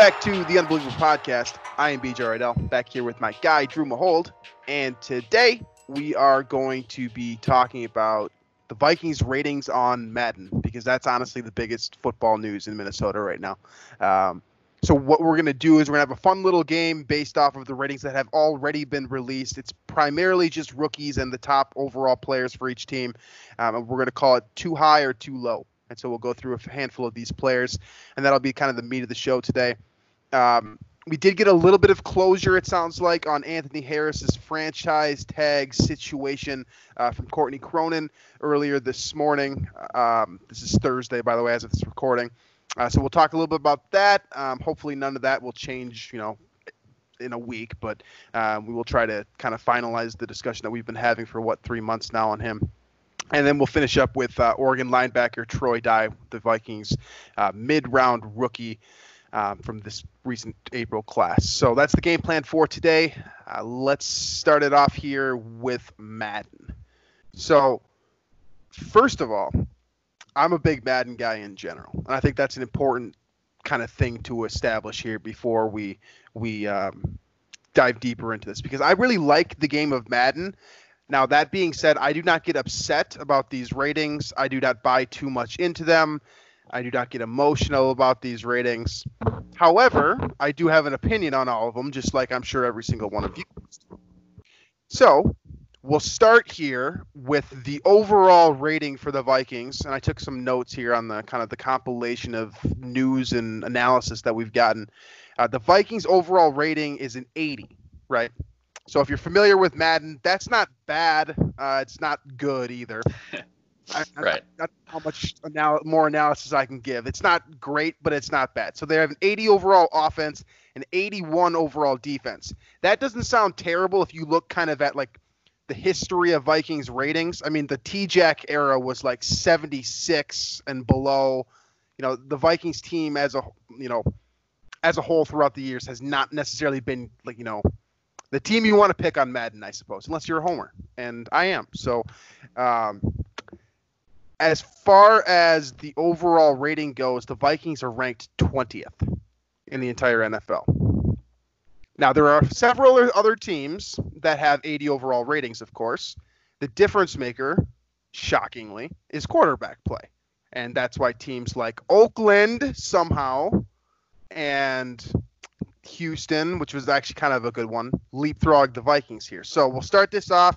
back to the Unbelievable Podcast. I am BJ Reidell, back here with my guy Drew Mahowald, and today we are going to be talking about the Vikings ratings on Madden because that's honestly the biggest football news in Minnesota right now. Um, so what we're gonna do is we're gonna have a fun little game based off of the ratings that have already been released. It's primarily just rookies and the top overall players for each team, um, and we're gonna call it too high or too low. And so we'll go through a handful of these players, and that'll be kind of the meat of the show today. Um, we did get a little bit of closure, it sounds like, on Anthony Harris's franchise tag situation uh, from Courtney Cronin earlier this morning. Um, this is Thursday, by the way, as of this recording. Uh, so we'll talk a little bit about that. Um, hopefully, none of that will change, you know, in a week, but um, we will try to kind of finalize the discussion that we've been having for what three months now on him. And then we'll finish up with uh, Oregon linebacker Troy Dye, the Vikings uh, mid-round rookie um, from this recent April class. So that's the game plan for today. Uh, let's start it off here with Madden. So, first of all, I'm a big Madden guy in general, and I think that's an important kind of thing to establish here before we we um, dive deeper into this because I really like the game of Madden. Now, that being said, I do not get upset about these ratings. I do not buy too much into them. I do not get emotional about these ratings. However, I do have an opinion on all of them, just like I'm sure every single one of you. So, we'll start here with the overall rating for the Vikings, and I took some notes here on the kind of the compilation of news and analysis that we've gotten. Uh, the Vikings' overall rating is an 80, right? So if you're familiar with Madden, that's not bad. Uh, it's not good either. I, Right. That's how much anal- more analysis I can give. It's not great, but it's not bad. So they have an 80 overall offense and 81 overall defense. That doesn't sound terrible if you look kind of at like the history of Vikings ratings. I mean, the T-Jack era was like 76 and below. You know, the Vikings team as a you know as a whole throughout the years has not necessarily been like you know the team you want to pick on Madden, I suppose, unless you're a homer, and I am. So, um, as far as the overall rating goes, the Vikings are ranked 20th in the entire NFL. Now, there are several other teams that have 80 overall ratings, of course. The difference maker, shockingly, is quarterback play. And that's why teams like Oakland somehow and Houston, which was actually kind of a good one, leapfrog the Vikings here. So we'll start this off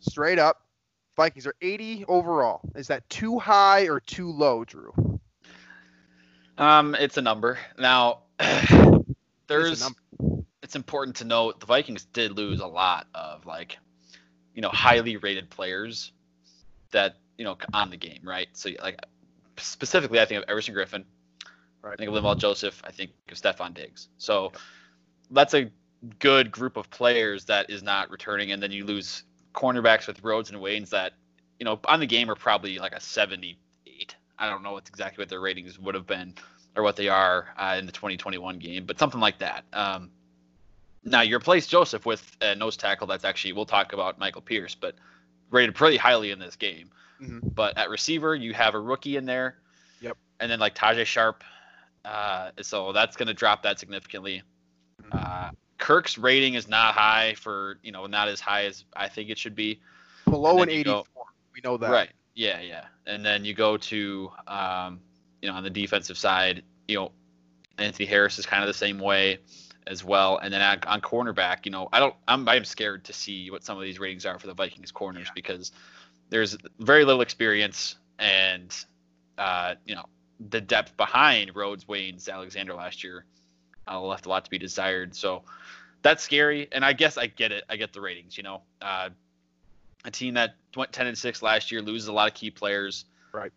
straight up. Vikings are 80 overall. Is that too high or too low, Drew? Um, it's a number. Now, It's there's number. it's important to note the Vikings did lose a lot of like, you know, highly rated players that you know on the game, right? So like specifically, I think of Everson Griffen. Right. I think of Linval Joseph. I think of Stefon Diggs. So that's a good group of players that is not returning, and then you lose cornerbacks with Rhodes and Waynes that you know on the game are probably like a 78. I don't know what exactly what their ratings would have been or what they are uh, in the 2021 game, but something like that. Um, Now you replace Joseph with a nose tackle that's actually we'll talk about Michael Pierce, but rated pretty highly in this game. Mm-hmm. But at receiver, you have a rookie in there. Yep. And then like Tajae Sharpe, uh, so that's going to drop that significantly. Mm-hmm. Uh, Kirk's rating is not high for you know not as high as I think it should be. Below an then you go- 84. We know that. Right. Yeah, yeah. And then you go to um, you know on the defensive side, you know Anthony Harris is kind of the same way as well. And then on, on cornerback, you know I don't I'm I'm scared to see what some of these ratings are for the Vikings corners because there's very little experience and uh, you know the depth behind Rhodes, Waynes, Alexander last year uh, left a lot to be desired. So that's scary. And I guess I get it. I get the ratings. You know, uh, a team that went 10 and 6 last year loses a lot of key players. Right.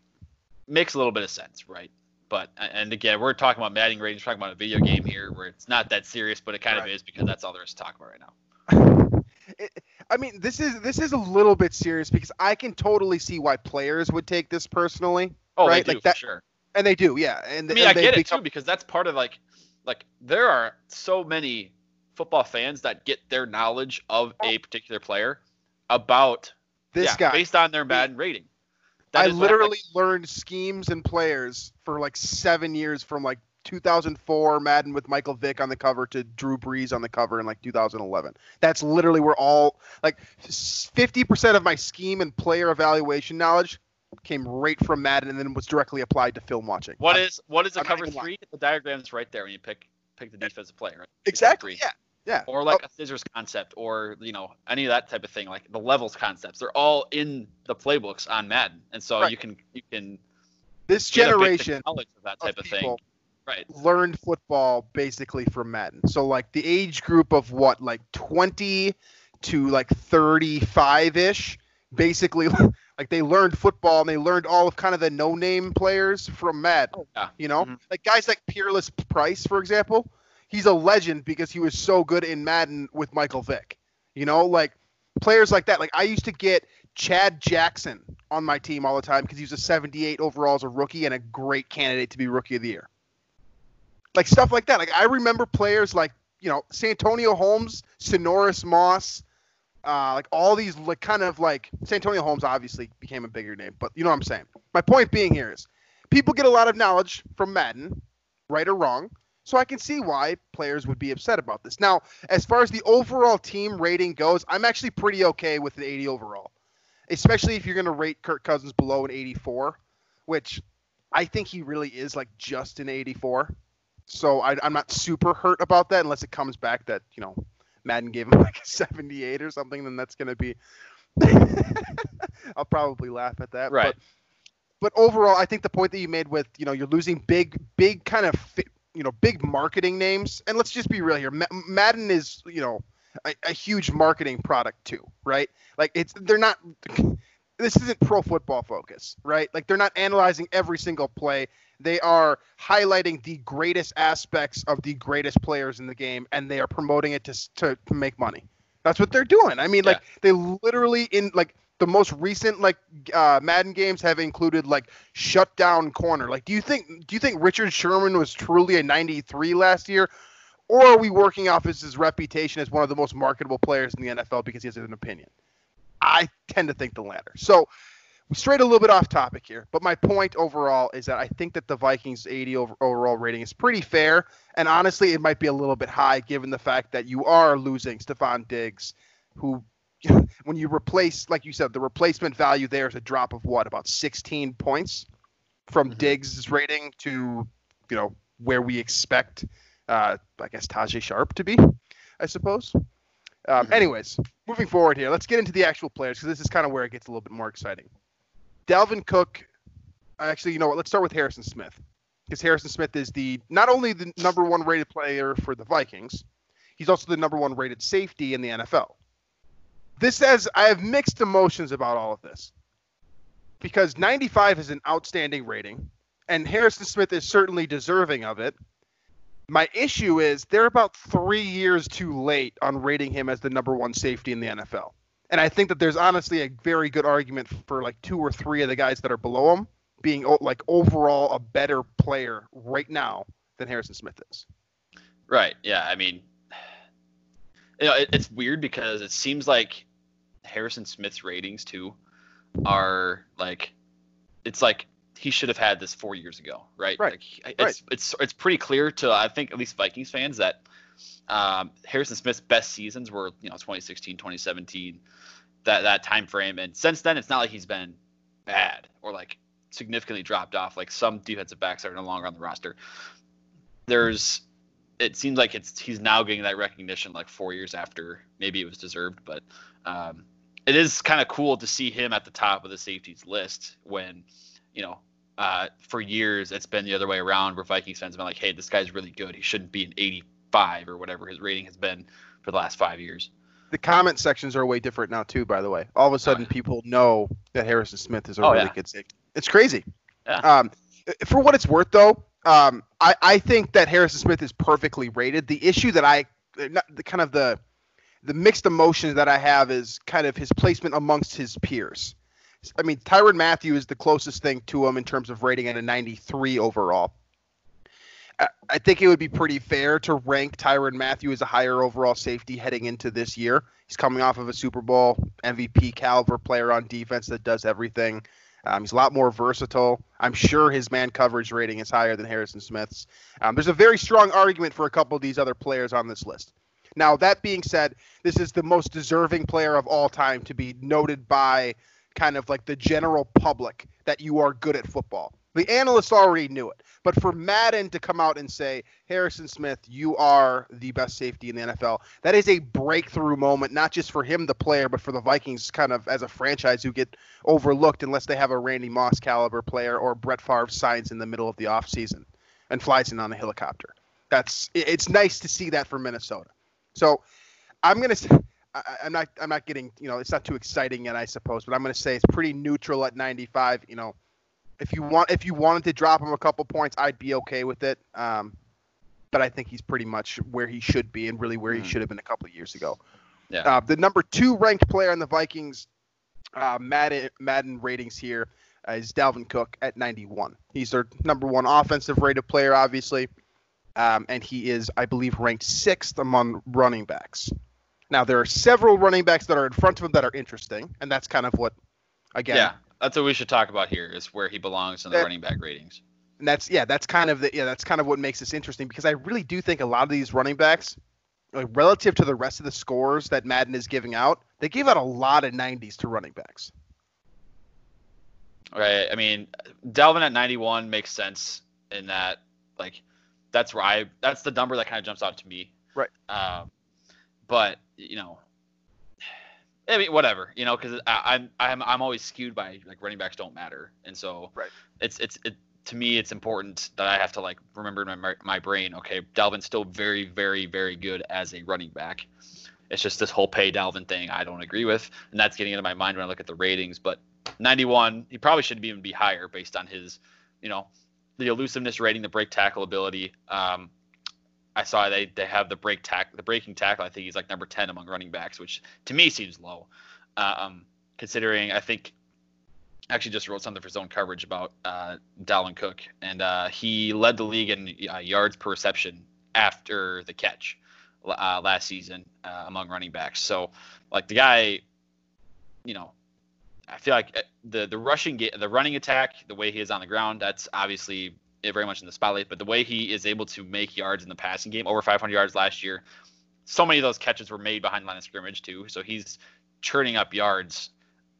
Makes a little bit of sense, right? But and again, we're talking about Madden ratings, we're talking about a video game here where it's not that serious, but it kind Right. of is because that's all there is to talk about right now. It- I mean, this is this is a little bit serious because I can totally see why players would take this personally, Oh, Right, they do like that- sure. and they do, yeah. And I mean, and I they get it too because that's part of like, like there are so many football fans that get their knowledge of a particular player about This yeah, guy, based on their Madden rating. That I literally learned schemes and players for like seven years from like 2004 Madden with Michael Vick on the cover to Drew Brees on the cover in like 2011. That's literally where all like 50% of my scheme and player evaluation knowledge came right from Madden and then was directly applied to film watching. What I- is what is a I'm cover even lying. three? The diagram's right there when you pick pick the defensive player. Right? exactly? Yeah, yeah. Or like oh. a scissors concept, or you know any of that type of thing, like the levels concepts. They're all in the playbooks on Madden, and so Right. you can you can this get a basic generation knowledge of that type of of thing. Right. learned football basically from Madden. So like the age group of what like 20 to like 35 ish, basically like they learned football and they learned all of kind of the no name players from Madden. Oh, yeah. You know, Mhm. like guys like Peerless Price, for example. He's a legend because he was so good in Madden with Michael Vick. You know, like players like that. Like I used to get Chad Jackson on my team all the time because he was a 78 overall as a rookie and a great candidate to be rookie of the year. Like stuff like that. Like I remember players like you know Santonio Holmes, Sinorice Moss, uh, like all these like kind of like Santonio Holmes obviously became a bigger name, but you know what I'm saying. My point being here is people get a lot of knowledge from Madden, right or wrong. So I can see why players would be upset about this. Now, as far as the overall team rating goes, I'm actually pretty okay with an 80 overall, especially if you're going to rate Kirk Cousins below an 84, which I think he really is like just an 84. So I, I'm not super hurt about that unless it comes back that you know Madden gave him like a 78 or something. Then that's going to be. I'll probably laugh at that. Right. But, but overall, I think the point that you made with you know you're losing big, big kind of you know big marketing names, and let's just be real here. Ma- Madden is you know a, a huge marketing product too, right? Like it's they're not. This isn't pro football focus, right? Like they're not analyzing every single play. They are highlighting the greatest aspects of the greatest players in the game, and they are promoting it to to, to make money. That's what they're doing. I mean, like they literally in like the most recent like uh, Madden games have included like shut down corner. Like, do you think do you think Richard Sherman was truly a 93 last year, or are we working off his, his reputation as one of the most marketable players in the NFL because he has an opinion? I tend to think the latter. So we strayed a little bit off topic here, but my point overall is that I think that the Vikings 80 over, overall rating is pretty fair, and honestly, it might be a little bit high given the fact that you are losing Stefon Diggs, who, when you replace, like you said, the replacement value there is a drop of what about 16 points from Mhm. Diggs' rating to, you know, where we expect, uh, I guess Tajae Sharpe to be, I suppose. Um, Mhm. Anyways, moving forward here, let's get into the actual players because this is kind of where it gets a little bit more exciting. Dalvin Cook, actually, you know what? Let's start with Harrison Smith because Harrison Smith is the not only the number one rated player for the Vikings, he's also the number one rated safety in the NFL. This says I have mixed emotions about all of this because 95 is an outstanding rating, and Harrison Smith is certainly deserving of it. My issue is they're about three years too late on rating him as the number one safety in the NFL. And I think that there's honestly a very good argument for like two or three of the guys that are below him being like overall a better player right now than Harrison Smith is. Right. Yeah. I mean, you know, it, it's weird because it seems like Harrison Smith's ratings too are like it's like he should have had this four years ago, right? Right. Like, it's, Right. it's it's pretty clear to I think at least Vikings fans that um, Harrison Smith's best seasons were you know 2016, 2017, that that time frame, and since then it's not like he's been bad or like significantly dropped off like some defensive backs that are no longer on the roster. There's it seems like it's he's now getting that recognition like four years after maybe it was deserved, but um, it is kind of cool to see him at the top of the safeties list when you know uh, for years it's been the other way around where Vikings fans have been like, hey, this guy's really good. He shouldn't be an 85 or whatever his rating has been for the last five years. The comment sections are way different now too. By the way, all of a sudden yeah. people know that Harrison Smith is a Oh, really yeah. good safety. It's crazy. Yeah. Um, for what it's worth, though, um, I, I think that Harrison Smith is perfectly rated. The issue that I, not, the kind of the, the mixed emotions that I have is kind of his placement amongst his peers. I mean, Tyrann Mathieu is the closest thing to him in terms of rating at a 93 overall. I- think it would be pretty fair to rank Tyrann Mathieu as a higher overall safety heading into this year. He's coming off of a Super Bowl MVP caliber player on defense that does everything. Um, he's a lot more versatile. I'm sure his man coverage rating is higher than Harrison Smith's. Um, there's a very strong argument for a couple of these other players on this list. Now, that being said, this is the most deserving player of all time to be noted by kind of like the general public that you are good at football. The analysts already knew it. But for Madden to come out and say, Harrison Smith, you are the best safety in the NFL, that is a breakthrough moment, not just for him, the player, but for the Vikings kind of as a franchise who get overlooked unless they have a Randy Moss caliber player or Brett Favre signs in the middle of the offseason and flies in on a helicopter. That's it's nice to see that for Minnesota. So I'm gonna I, I'm not I'm not getting you know it's not too exciting yet I suppose, but I'm gonna say it's pretty neutral at 95. You know, if you want if you wanted to drop him a couple points, I'd be okay with it. Um, but I think he's pretty much where he should be and really where he Mhm. should have been a couple of years ago. Yeah. Uh, the number two ranked player on the Vikings uh, Madden, Madden ratings here uh, is Dalvin Cook at 91. He's their number one offensive rated player, obviously, um, and he is, I believe, ranked sixth among running backs. Now there are several running backs that are in front of him that are interesting, and that's kind of what, again, Yeah, that's what we should talk about here is where he belongs in the That- running back ratings. and that's yeah, that's kind of the yeah, that's kind of what makes this interesting because I really do think a lot of these running backs, like relative to the rest of the scores that Madden is giving out, they gave out a lot of 90s to running backs. Right. I mean, Dalvin at 91 makes sense in that, like, that's where I, that's the number that kind of jumps out to me. Right. Um, but, you know, I mean, whatever, you know, because I'm, I'm, I'm always skewed by, like, running backs don't matter. And so Right. it's, it's, it, to me, it's important that I have to, like, remember in my, my brain, okay, Dalvin's still very, very, very good as a running back. It's just this whole pay Dalvin thing I don't agree with. And that's getting into my mind when I look at the ratings. But 91, he probably should even be higher based on his, you know, the elusiveness rating, the break tackle ability. Um, I saw they they have the break tack the breaking tackle. I think he's like number 10 among running backs, which to me seems low. Um, considering I think actually just wrote something for zone coverage about uh, Dalvin Cook, and uh, he led the league in uh, yards per reception after the catch uh, last season uh, among running backs. So like the guy, you know, I feel like uh, the the rushing the running attack, the way he is on the ground, that's obviously very much in the spotlight. But the way he is able to make yards in the passing game, over 500 yards last year, so many of those catches were made behind the line of scrimmage too. So he's churning up yards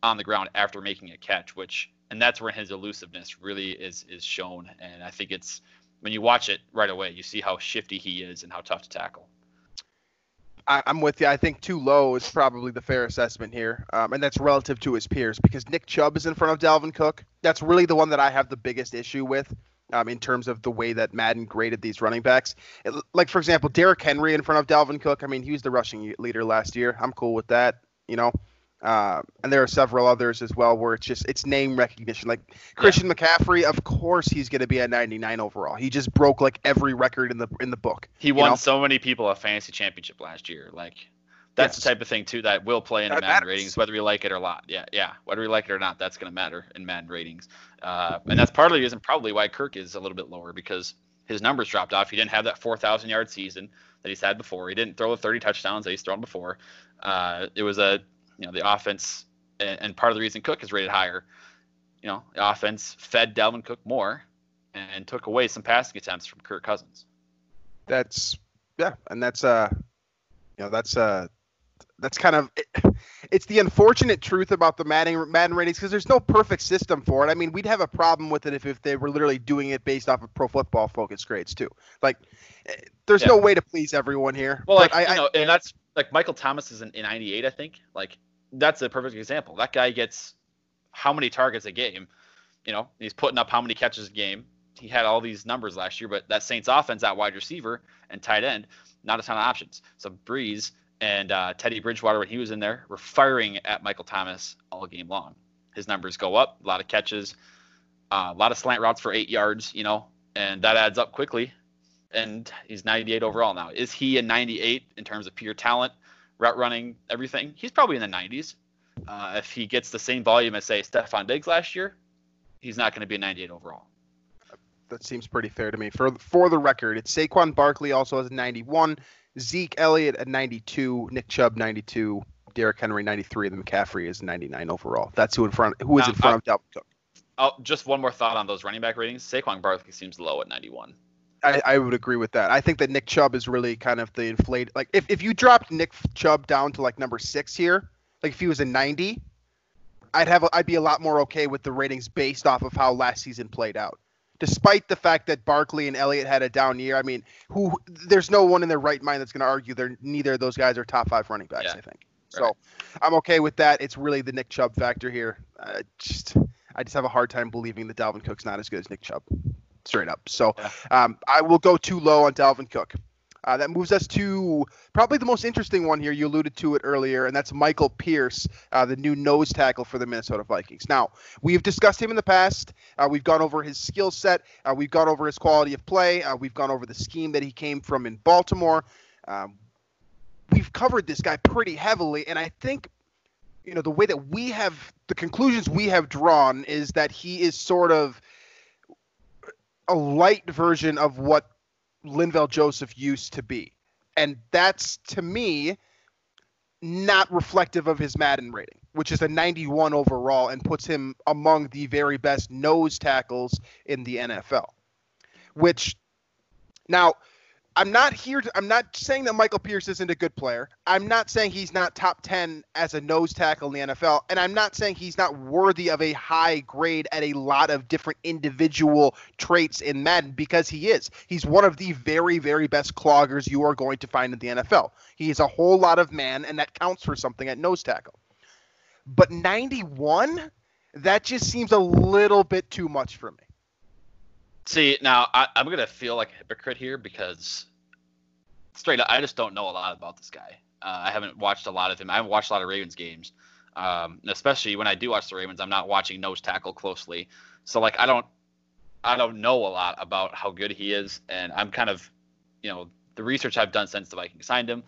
on the ground after making a catch, which and that's where his elusiveness really is is shown. And I think it's when you watch it right away, you see how shifty he is and how tough to tackle. I, I'm with you. I think too low is probably the fair assessment here, um, and that's relative to his peers because Nick Chubb is in front of Dalvin Cook. That's really the one that I have the biggest issue with. Um, in terms of the way that Madden graded these running backs, It- like for example, Derrick Henry in front of Dalvin Cook. I mean, he was the rushing leader last year. I'm cool with that, you know. Uh, and there are several others as well where it's just it's name recognition. Like Christian McCaffrey, of course he's going to be at 99 overall. He just broke like every record in the in the book. He won know? so many people a fantasy championship last year. Like that's Yes. the type of thing too that will play into That Madden matters. ratings, whether we like it or not. Yeah, yeah. Whether we like it or not, that's going to matter in Madden ratings. Uh, and that's part of the reason probably why Kirk is a little bit lower because his numbers dropped off. He didn't have that 4,000 yard season that he's had before. He didn't throw the 30 touchdowns that he's thrown before. Uh, it was a, you know, the offense, and, and part of the reason Cook is rated higher, you know, the offense fed Dalvin Cook more and took away some passing attempts from Kirk Cousins. That's yeah, and that's uh, you know, that's uh, that's kind of it, it's the unfortunate truth about the Madden Madden ratings because there's no perfect system for it. I mean, we'd have a problem with it if, if they were literally doing it based off of Pro Football Focus grades too. Like, eh, there's Yeah. no way to please everyone here. Well, like I, you know, and that's like Michael Thomas is in, in 98, I think. Like that's a perfect example. That guy gets how many targets a game? You know, he's putting up how many catches a game. He had all these numbers last year, but that Saints offense, that wide receiver and tight end, not a ton of options. So Brees and uh, Teddy Bridgewater, when he was in there, were firing at Michael Thomas all game long. His numbers go up, a lot of catches, uh, a lot of slant routes for eight yards, you know, and that adds up quickly and he's 98 overall now. Is he a 98 in terms of pure talent, route running, everything? He's probably in the 90s. Uh, if he gets the same volume as say Stefon Diggs last year, he's not going to be a 98 overall. that seems pretty fair to me. For for the record, it's Saquon Barkley also has a 91, Zeke Elliott at 92, Nick Chubb 92, Derrick Henry 93, and McCaffrey is 99 overall. That's who in front who is in front of Dalvin Cook. Oh, just one more thought on those running back ratings. Saquon Barkley seems low at 91. I, I would agree with that. I think that Nick Chubb is really kind of the inflated. Like if, if you dropped Nick Chubb down to like number six here, like if he was a 90, I'd have a, I'd be a lot more okay with the ratings based off of how last season played out. Despite the fact that Barkley and Elliott had a down year, I mean, who there's no one in their right mind that's going to argue they're neither of those guys are top five running backs. Yeah. I think so. I'm okay with that. It's really the Nick Chubb factor here. Uh, just I just have a hard time believing that Dalvin Cook's not as good as Nick Chubb, straight up. So Yeah. um, I will go too low on Dalvin Cook. Uh, that moves us to probably the most interesting one here. You alluded to it earlier, and that's Michael Pierce, uh, the new nose tackle for the Minnesota Vikings. Now, we've discussed him in the past. Uh, we've gone over his skill set. Uh, we've gone over his quality of play. Uh, we've gone over the scheme that he came from in Baltimore. Um, we've covered this guy pretty heavily, and I think you know the way that we have the conclusions we have drawn is that he is sort of a light version of what Linval Joseph used to be. And that's to me not reflective of his Madden rating, which is a 91 overall and puts him among the very best nose tackles in the NFL. Which now I'm not here to, I'm not saying that Michael Pierce isn't a good player. I'm not saying he's not top 10 as a nose tackle in the NFL and I'm not saying he's not worthy of a high grade at a lot of different individual traits in Madden because he is. He's one of the very very best cloggers you are going to find in the NFL. He is a whole lot of man and that counts for something at nose tackle. But 91 that just seems a little bit too much for me. See, now I, I'm gonna feel like a hypocrite here because straight up, I just don't know a lot about this guy. Uh, I haven't watched a lot of him. I haven't watched a lot of Ravens games, um, especially when I do watch the Ravens, I'm not watching nose tackle closely. So like, I don't, I don't know a lot about how good he is, and I'm kind of, you know, the research I've done since the Vikings signed him,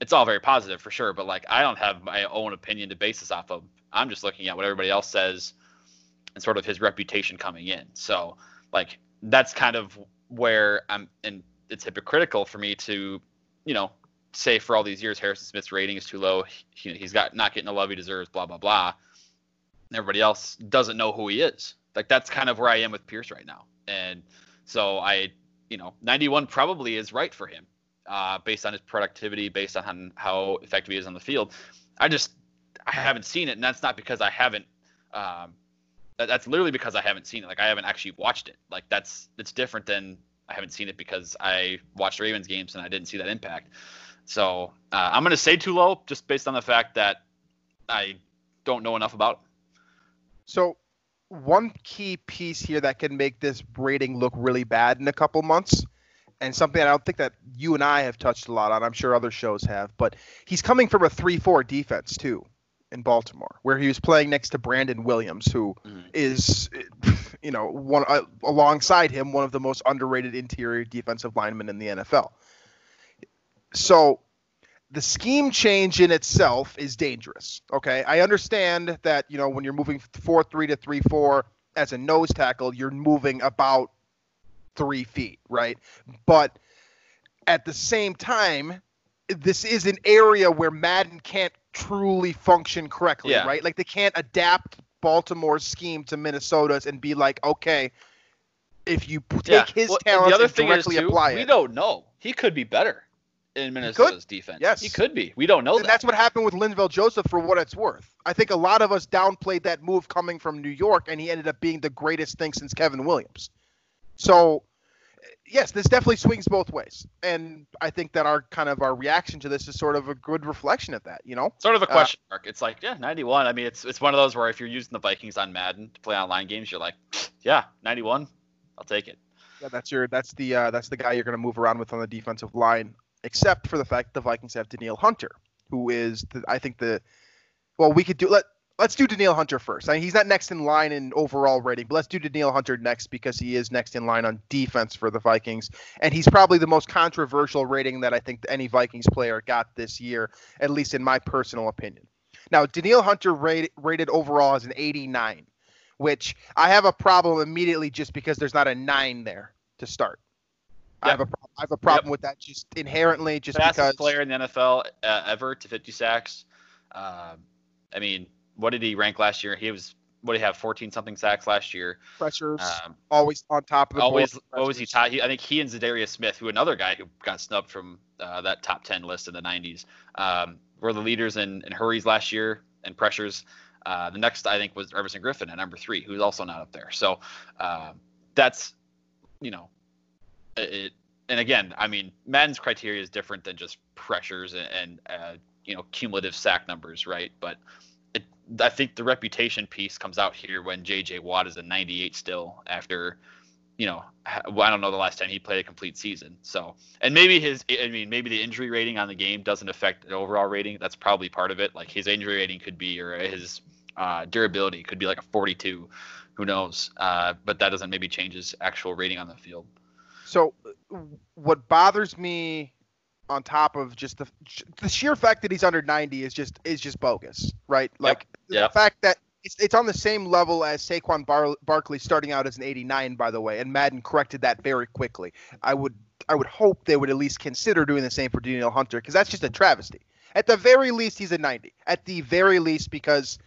it's all very positive for sure. But like, I don't have my own opinion to base this off of. I'm just looking at what everybody else says and sort of his reputation coming in. So like that's kind of where I'm and it's hypocritical for me to, you know, say for all these years Harrison Smith's rating is too low. He, he's got not getting the love he deserves, blah blah blah. And everybody else doesn't know who he is. Like that's kind of where I am with Pierce right now. And so I, you know, 91 probably is right for him, uh, based on his productivity, based on how effective he is on the field. I just I haven't seen it, and that's not because I haven't. Um, that's literally because I haven't seen it. Like I haven't actually watched it. Like that's it's different than I haven't seen it because I watched Ravens games and I didn't see that impact. So uh, I'm gonna say too low just based on the fact that I don't know enough about. Him. So, one key piece here that can make this rating look really bad in a couple months, and something I don't think that you and I have touched a lot on, I'm sure other shows have, but he's coming from a 3 4 defense, too, in Baltimore, where he was playing next to Brandon Williams, who Mhm. is, you know, one uh, alongside him, one of the most underrated interior defensive linemen in the NFL. So, the scheme change in itself is dangerous. Okay, I understand that you know when you're moving four three to three four as a nose tackle, you're moving about three feet, right? But at the same time, this is an area where Madden can't truly function correctly, Yeah. right? Like they can't adapt Baltimore's scheme to Minnesota's and be like, okay, if you take his Well, and talents the other and directly too, apply we don't know. He could be better in Minnesota's defense. Yes. he could be. We don't know and that. that's what happened with Linval Joseph for what it's worth. I think a lot of us downplayed that move coming from New York, and he ended up being the greatest thing since Kevin Williams. So, yes, this definitely swings both ways, and I think that our kind of our reaction to this is sort of a good reflection of that. You know, sort of a uh, question mark. It's like, yeah, 91. I mean, it's it's one of those where if you're using the Vikings on Madden to play online games, you're like, yeah, 91. I'll take it. yeah, that's your that's the uh, that's the guy you're going to move around with on the defensive line, except for the fact the Vikings have Danielle Hunter, who is the, I think the well we could do let let's do Danielle Hunter first. I mean, he's not next in line in overall rating, but let's do Danielle Hunter next because he is next in line on defense for the Vikings, and he's probably the most controversial rating that I think any Vikings player got this year, at least in my personal opinion. Now, Danielle Hunter rated, rated overall as an 89, which I have a problem immediately just because there's not a nine there to start. I have a I have a problem with that just inherently, just Fastest because. player in the NFL uh, ever to 50 sacks. Um, I mean, what did he rank last year? He was what did he have 14 something sacks last year? pressures Um, always on top of the always what was he tied? I think he and Za'Darius Smith, who another guy who got snubbed from uh, that top 10 list in the 90s, um, were the leaders in, in hurries last year and pressures. Uh, the next I think was Everson Griffen at number three, who's also not up there. So um that's you know it. And again, I mean, Madden's criteria is different than just pressures and, and uh, you know cumulative sack numbers, right? But I think the reputation piece comes out here when J.J. Watt is a 98 still after, you know, I don't know the last time he played a complete season. So, and maybe his, I mean, maybe the injury rating on the game doesn't affect the overall rating. That's probably part of it. Like his injury rating could be, or his uh, durability could be like a 42. Who knows? Uh, but that doesn't maybe change his actual rating on the field. So, what bothers me, on top of just the the sheer fact that he's under 90 is just is just bogus, right? Like Yep. the fact that it's, it's on the same level as Saquon Bar- Barkley starting out as an 89, by the way, and Madden corrected that very quickly. I would I would hope they would at least consider doing the same for Danielle Hunter because that's just a travesty. At the very least, he's a 90. At the very least, because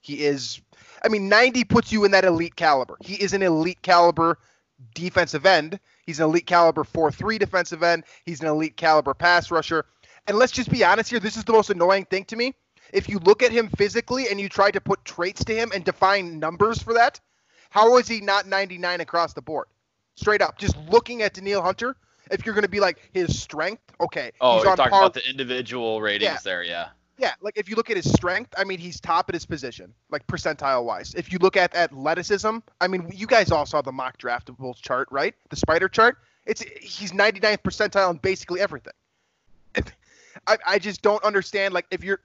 he is. I mean, 90 puts you in that elite caliber. He is an elite caliber defensive end. He's an elite caliber 4-3 defensive end. He's an elite caliber pass rusher. And let's just be honest here, this is the most annoying thing to me. If you look at him physically and you try to put traits to him and define numbers for that, how is he not 99 across the board? Straight up, just looking at Danielle Hunter, if you're going to be like his strength, okay, Oh, he's you're on talking par about the individual ratings Yeah. there, yeah. Yeah, like if you look at his strength, I mean, he's top at his position, like percentile wise. If you look at athleticism, I mean, you guys all saw the mock draftable chart, right? The spider chart. It's he's 99th percentile in basically everything. I, I just don't understand. Like, if you're,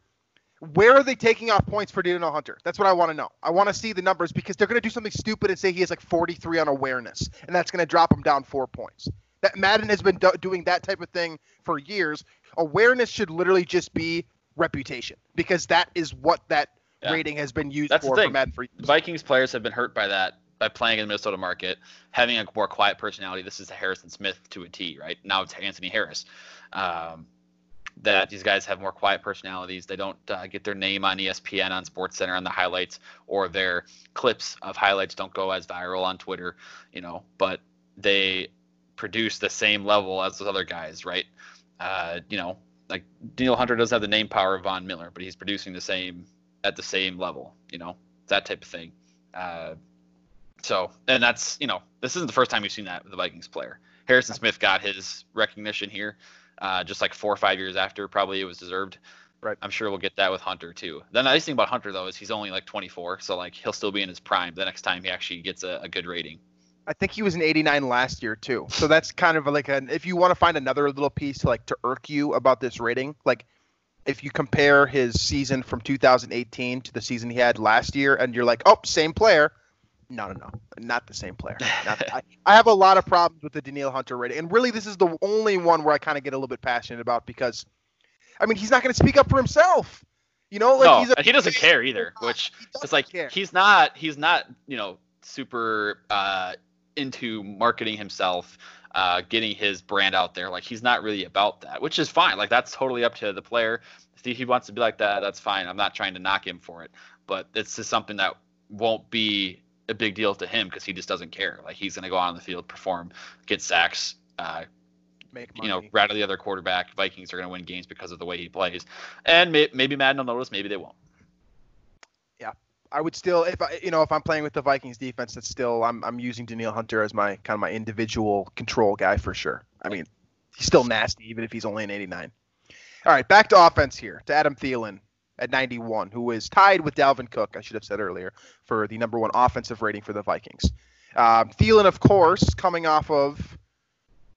where are they taking off points for Danielle Hunter? That's what I want to know. I want to see the numbers because they're going to do something stupid and say he has like 43 on awareness, and that's going to drop him down four points. That Madden has been do- doing that type of thing for years. Awareness should literally just be reputation because that is what that Yeah. rating has been used That's the for for. Madden for years. Vikings players have been hurt by that by playing in the Minnesota market, having a more quiet personality. This is Harrison Smith to a T, right? Now it's Anthony Harris. Um, that these guys have more quiet personalities. They don't uh, get their name on ESPN, on SportsCenter, on the highlights, or their clips of highlights don't go as viral on Twitter, you know. But they produce the same level as those other guys, right? Uh, you know, like Danielle Hunter doesn't have the name power of Von Miller, but he's producing the same at the same level, you know, that type of thing. Uh, so, and that's, you know, this isn't the first time we've seen that with the Vikings player. Harrison Smith got his recognition here, uh, just like four or five years after, probably it was deserved. Right. I'm sure we'll get that with Hunter too. The nice thing about Hunter though is he's only like 24, so like he'll still be in his prime the next time he actually gets a, a good rating. I think he was an 89 last year too. So that's kind of like an if you want to find another little piece to like to irk you about this rating, like if you compare his season from 2018 to the season he had last year, and you're like, oh, same player. No, no, no, not the same player. Not, I, I have a lot of problems with the Danielle Hunter rating, and really, this is the only one where I kind of get a little bit passionate about because, I mean, he's not going to speak up for himself. You know, like no, he's a, he doesn't care either, which it's like care. he's not he's not you know super uh into marketing himself, uh, getting his brand out there. Like he's not really about that, which is fine. Like that's totally up to the player. If he wants to be like that, that's fine. I'm not trying to knock him for it, but it's just something that won't be a big deal to him because he just doesn't care. Like he's going to go out on the field, perform, get sacks, uh, Make you know, rattle the other quarterback. Vikings are going to win games because of the way he plays, and may, maybe Madden will notice, maybe they won't. I would still, if I, you know, if I'm playing with the Vikings defense, that's still, I'm, I'm using Danielle Hunter as my kind of my individual control guy for sure. I mean, he's still nasty even if he's only an 89. All right, back to offense here to Adam Thielen at 91, who is tied with Dalvin Cook. I should have said earlier for the number one offensive rating for the Vikings. Um, Thielen, of course, coming off of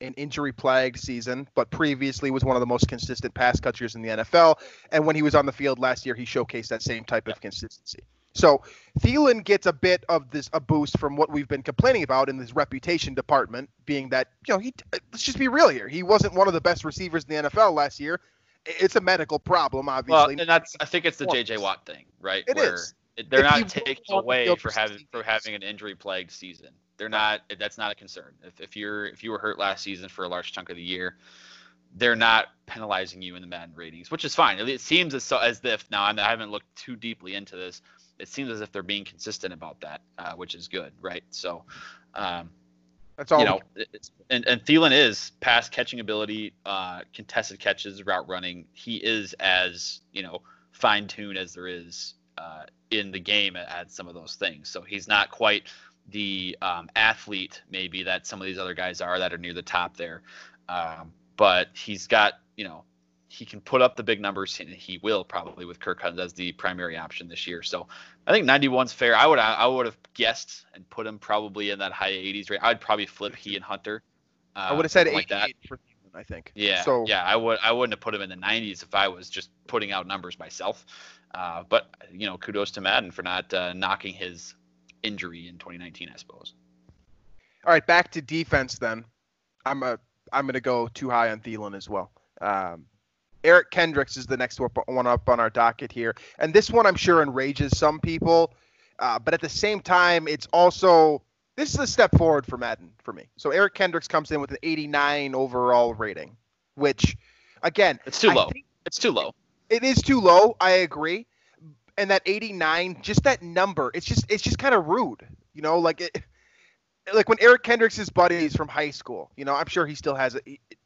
an injury-plagued season, but previously was one of the most consistent pass catchers in the NFL. And when he was on the field last year, he showcased that same type of consistency. So Thielen gets a bit of this a boost from what we've been complaining about in this reputation department, being that you know he let's just be real here, he wasn't one of the best receivers in the NFL last year. It's a medical problem, obviously. Well, and that's I think it's the JJ Watt thing, right? It Where is. they're If not taking were on the away for having for having an injury plagued season. They're not. That's not a concern. If, if you're if you were hurt last season for a large chunk of the year, they're not penalizing you in the Madden ratings, which is fine. It, it seems as so as if now I haven't looked too deeply into this. It seems as if they're being consistent about that, uh, which is good, right? So, um, that's all. you know, it's- and and Thielen is pass catching ability, uh, contested catches, route running. He is as you know fine tuned as there is uh, in the game at, at some of those things. So he's not quite the um, athlete maybe that some of these other guys are that are near the top there, um, but he's got you know he can put up the big numbers and he will probably with Kirk Cousins as the primary option this year. So I think 91's fair. I would I would have guessed and put him probably in that high 80s rate. I'd probably flip he and Hunter. Uh, I would have said something like that. 88 for Thielen, I think. Yeah, So yeah, I would I wouldn't have put him in the 90s if I was just putting out numbers myself. Uh, but you know, kudos to Madden for not uh, knocking his injury in 2019, I suppose. All right, back to defense then. I'm a I'm going to go too high on Thielen as well. Um, Eric Kendricks is the next one up on our docket here, and this one I'm sure enrages some people, uh, but at the same time, it's also this is a step forward for Madden for me. So Eric Kendricks comes in with an 89 overall rating, which, again, It's too I low. It's too low. it is too low. I agree, and that 89, just that number, it's just it's just kind of rude. You know, like it, like when Eric Kendricks' buddies from high school. You know, I'm sure he still has a,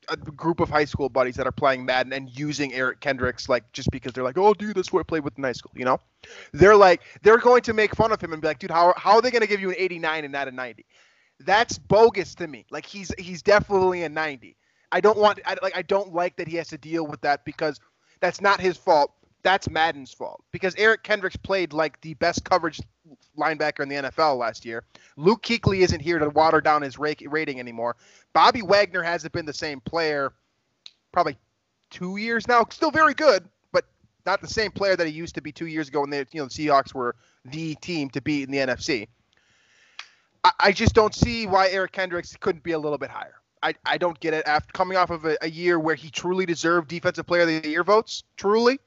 a group of high school buddies that are playing Madden and using Eric Kendricks like just because they're like, oh, dude, that's who I played with in high school. You know, they're like they're going to make fun of him and be like, dude, how how are they going to give you an 89 and not a 90? That's bogus to me. Like he's he's definitely a 90. I don't want I, like I don't like that he has to deal with that because that's not his fault. That's Madden's fault because Eric Kendricks played like the best coverage linebacker in the NFL last year. Luke Kuechly isn't here to water down his rating anymore. Bobby Wagner hasn't been the same player probably two years now. Still very good, but not the same player that he used to be two years ago when they, you know, the Seahawks were the team to beat in the NFC. I, I just don't see why Eric Kendricks couldn't be a little bit higher. I, I don't get it. After coming off of a, a year where he truly deserved Defensive Player of the Year votes, truly,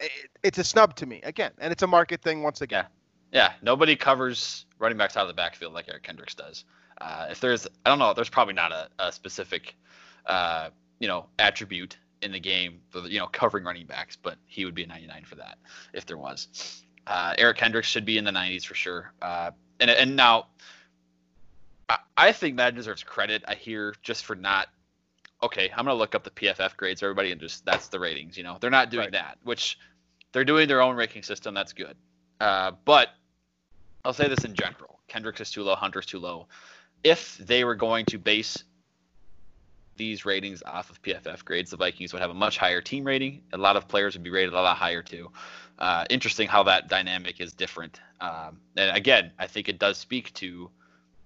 it, it's a snub to me again, and it's a market thing once again. Yeah, nobody covers running backs out of the backfield like Eric Kendricks does. Uh, if there's, I don't know, there's probably not a, a specific, uh, you know, attribute in the game for you know covering running backs, but he would be a 99 for that if there was. Uh, Eric Kendricks should be in the 90s for sure. Uh, and and now, I, I think Madden deserves credit. I hear just for not. Okay, I'm gonna look up the PFF grades, everybody, and just that's the ratings. You know, they're not doing Right. that, which they're doing their own ranking system. That's good. Uh, but I'll say this in general: Kendricks is too low, Hunter's too low. If they were going to base these ratings off of PFF grades, the Vikings would have a much higher team rating. A lot of players would be rated a lot higher too. Uh, interesting how that dynamic is different. Um, and again, I think it does speak to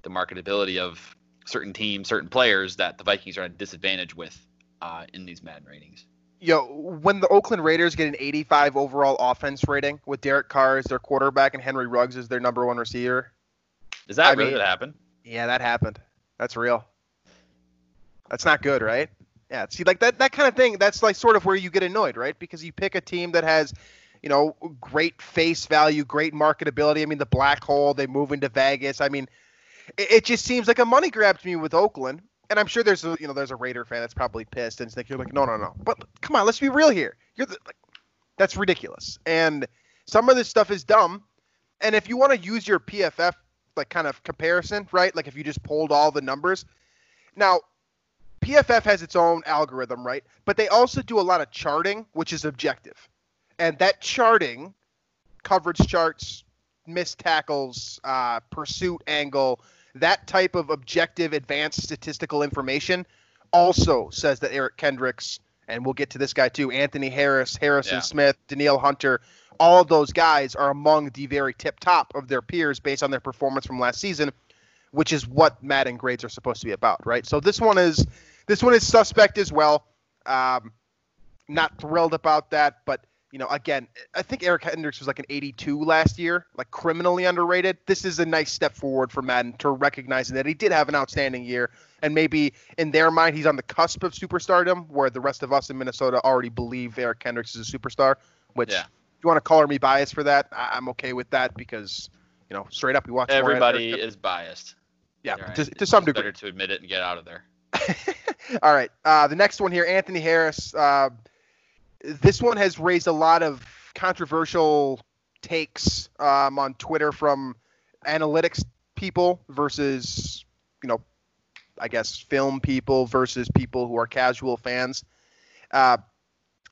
the marketability of certain teams, certain players that the Vikings are at a disadvantage with uh, in these Madden ratings. Yo, when the Oakland Raiders get an 85 overall offense rating with Derek Carr as their quarterback and Henry Ruggs as their number one receiver, Is that I really mean- what happened? yeah, that happened. That's real. That's not good, right? Yeah, see, like that that kind of thing. That's like sort of where you get annoyed, right? Because you pick a team that has, you know, great face value, great marketability. I mean, the black hole. They move into Vegas. I mean, it, it just seems like a money grab to me with Oakland. And I'm sure there's a you know there's a Raider fan that's probably pissed and thinking like no no no. But come on, let's be real here. You're the, like, that's ridiculous. And some of this stuff is dumb. And if you want to use your PFF like kind of comparison, right? Like if you just pulled all the numbers. Now, PFF has its own algorithm, right? But they also do a lot of charting, which is objective. And that charting, coverage charts, missed tackles, uh, pursuit angle, that type of objective, advanced statistical information also says that Eric Kendricks, and we'll get to this guy too, Anthony Harris, Harrison Yeah. Smith, Danielle Hunter, all of those guys are among the very tip top of their peers based on their performance from last season, which is what Madden grades are supposed to be about, right? So this one is this one is suspect as well. Um, not thrilled about that, but you know, again, I think Eric Kendricks was like an 82 last year, like criminally underrated. This is a nice step forward for Madden to recognizing that he did have an outstanding year, and maybe in their mind he's on the cusp of superstardom, where the rest of us in Minnesota already believe Eric Kendricks is a superstar. Which, Yeah. if you want to color me biased for that, I- I'm okay with that because, you know, straight up we watch Everybody is biased. yeah, right. to, to some degree. Better to admit it and get out of there. All right. Uh, the next one here, Anthony Harris. Uh, this one has raised a lot of controversial takes um, on Twitter from analytics people versus, you know, I guess film people versus people who are casual fans. Uh,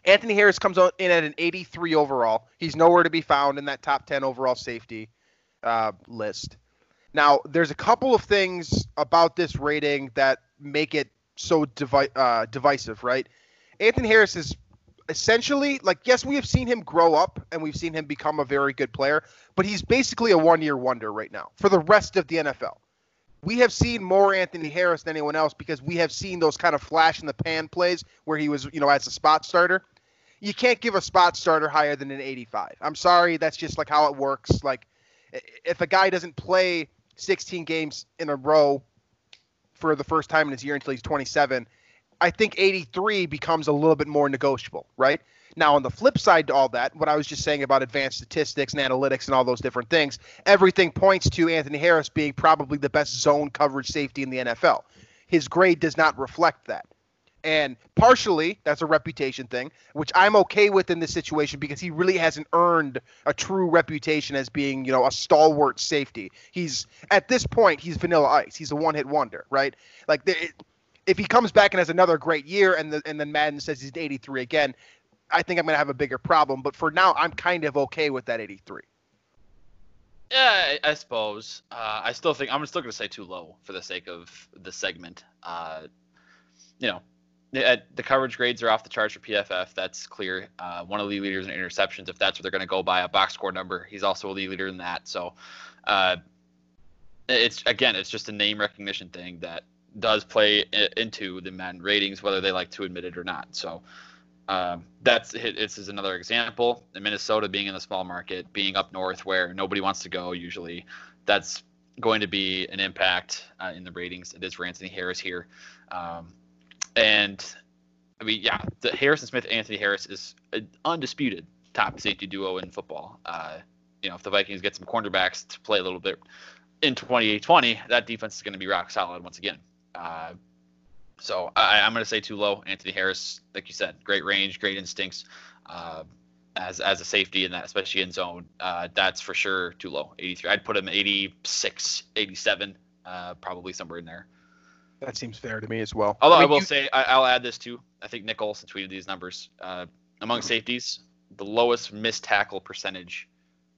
Anthony Harris comes in at an 83 overall. He's nowhere to be found in that top 10 overall safety uh, list. Now, there's a couple of things about this rating that make it so divi- uh, divisive, right? Anthony Harris is essentially like, yes, we have seen him grow up and we've seen him become a very good player, but he's basically a one year wonder right now for the rest of the NFL. We have seen more Anthony Harris than anyone else because we have seen those kind of flash in the pan plays where he was, you know, as a spot starter. You can't give a spot starter higher than an 85. I'm sorry, that's just like how it works. Like, if a guy doesn't play 16 games in a row for the first time in his year until he's 27, I think 83 becomes a little bit more negotiable, right? Now, on the flip side to all that, what I was just saying about advanced statistics and analytics and all those different things, everything points to Anthony Harris being probably the best zone coverage safety in the NFL. His grade does not reflect that. And partially, that's a reputation thing, which I'm okay with in this situation because he really hasn't earned a true reputation as being, you know, a stalwart safety. He's at this point, he's vanilla ice. He's a one-hit wonder, right? Like, the, it, if he comes back and has another great year, and the, and then Madden says he's 83 again, I think I'm gonna have a bigger problem. But for now, I'm kind of okay with that 83. Yeah, I, I suppose. Uh, I still think I'm still going to say too low for the sake of the segment. Uh, you know, the, uh, the coverage grades are off the charts for PFF. That's clear. Uh, one of the leaders in interceptions, if that's what they're going to go by, a box score number. He's also a lead leader in that. So, uh, it's again, it's just a name recognition thing that does play into the Madden ratings, whether they like to admit it or not. So. Um, that's. This is another example. In Minnesota, being in the small market, being up north where nobody wants to go, usually, that's going to be an impact uh, in the ratings. It is for Anthony Harris here, um, and I mean, yeah, the Harrison Smith, Anthony Harris is an undisputed top safety duo in football. Uh, you know, if the Vikings get some cornerbacks to play a little bit in 2020, that defense is going to be rock solid once again. Uh, so I, I'm going to say too low. Anthony Harris, like you said, great range, great instincts uh, as as a safety in that, especially in zone. Uh, that's for sure too low. 83. I'd put him 86, 87, uh, probably somewhere in there. That seems fair to me as well. Although I, mean, will you- say, I, I'll add this too. I think Nick Olson tweeted these numbers. Uh, among safeties, the lowest missed tackle percentage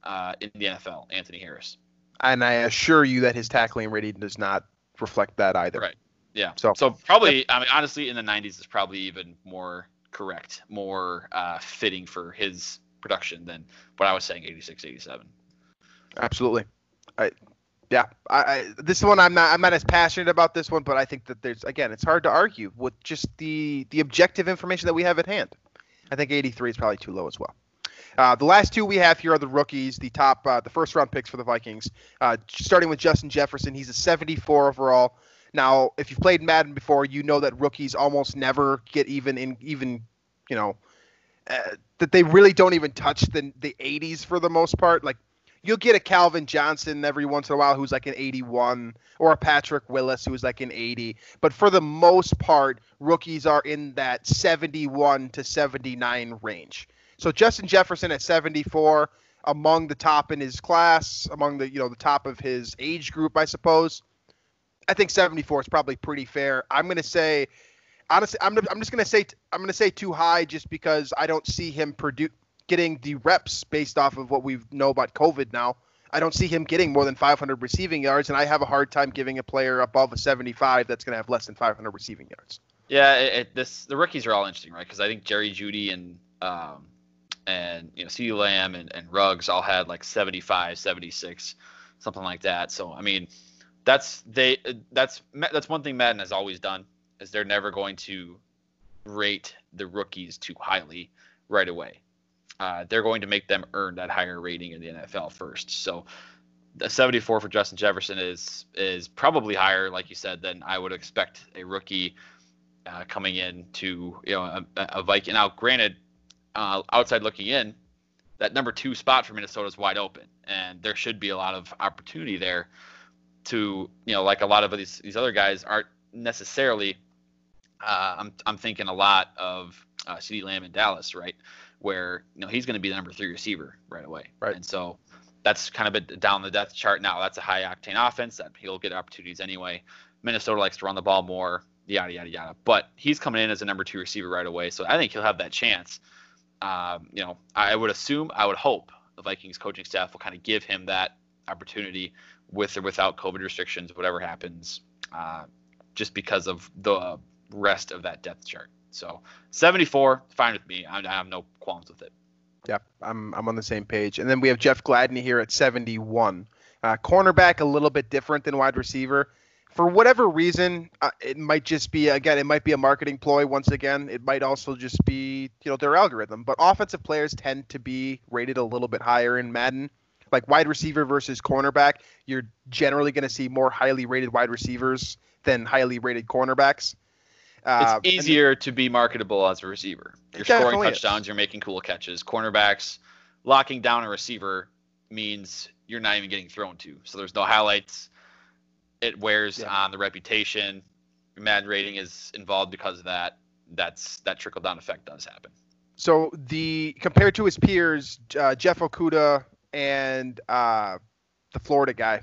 uh, in the NFL, Anthony Harris. and I assure you that his tackling rating does not reflect that either. Right. Yeah. So- So, probably, I mean, honestly, in the 90s is probably even more correct, more uh, fitting for his production than what I was saying, 86, 87. Absolutely. I, yeah. I, I this one I'm not I'm not as passionate about this one, but I think that there's again it's hard to argue with just the the objective information that we have at hand. I think 83 is probably too low as well. Uh, the last two we have here are the rookies, the top, uh, the first round picks for the Vikings. Uh, starting with Justin Jefferson, he's a 74 overall. Now, if you've played Madden before, you know that rookies almost never get even in even, you know, uh, that they really don't even touch the the 80s for the most part. Like you'll get a Calvin Johnson every once in a while who's like an 81 or a Patrick Willis who's like an 80. But for the most part, rookies are in that 71 to 79 range. So Justin Jefferson at 74 among the top in his class, among the you know the top of his age group, I suppose. I think 74 is probably pretty fair. I'm going to say honestly I'm I'm just going to say I'm going to say too high just because I don't see him produce getting the reps based off of what we know about COVID now. I don't see him getting more than 500 receiving yards, and I have a hard time giving a player above a 75 that's going to have less than 500 receiving yards. Yeah, it, it, this the rookies are all interesting, right? Because I think Jerry Jeudy and um, and you know CeeDee Lamb and, and Ruggs all had like 75, 76, something like that. So I mean, that's they that's that's one thing Madden has always done is they're never going to rate the rookies too highly right away uh, they're going to make them earn that higher rating in the NFL first. So the 74 for Justin Jefferson is is probably higher, like you said, than I would expect a rookie uh, coming in to you know a, a Viking. Now, granted, uh, outside looking in, that number two spot for Minnesota is wide open, and there should be a lot of opportunity there. To you know, like a lot of these these other guys aren't necessarily. Uh, I'm I'm thinking a lot of uh, CeeDee Lamb in Dallas, right? where you know he's going to be the number three receiver right away. Right. And so that's kind of a down the depth chart now. That's a high octane offense that he'll get opportunities anyway. Minnesota likes to run the ball more, yada yada yada. But he's coming in as a number two receiver right away, so I think he'll have that chance. Um, you know, I would assume, I would hope the Vikings coaching staff will kind of give him that opportunity with or without COVID restrictions, whatever happens, uh, just because of the rest of that depth chart. So 74, fine with me. I, I have no qualms with it. Yeah, I'm I'm on the same page. And then we have Jeff Gladney here at 71. Uh, cornerback a little bit different than wide receiver. For whatever reason, uh, it might just be again, it might be a marketing ploy. Once again, it might also just be you know their algorithm. But offensive players tend to be rated a little bit higher in Madden. Like wide receiver versus cornerback, you're generally going to see more highly rated wide receivers than highly rated cornerbacks. Uh, it's easier to be marketable as a receiver. You're scoring touchdowns, is. you're making cool catches. Cornerbacks locking down a receiver means you're not even getting thrown to. So there's no highlights. It wears yeah. on the reputation. Your Madden rating is involved because of that. That's that trickle down effect does happen. So the compared to his peers, uh, Jeff Okudah and uh, the Florida guy,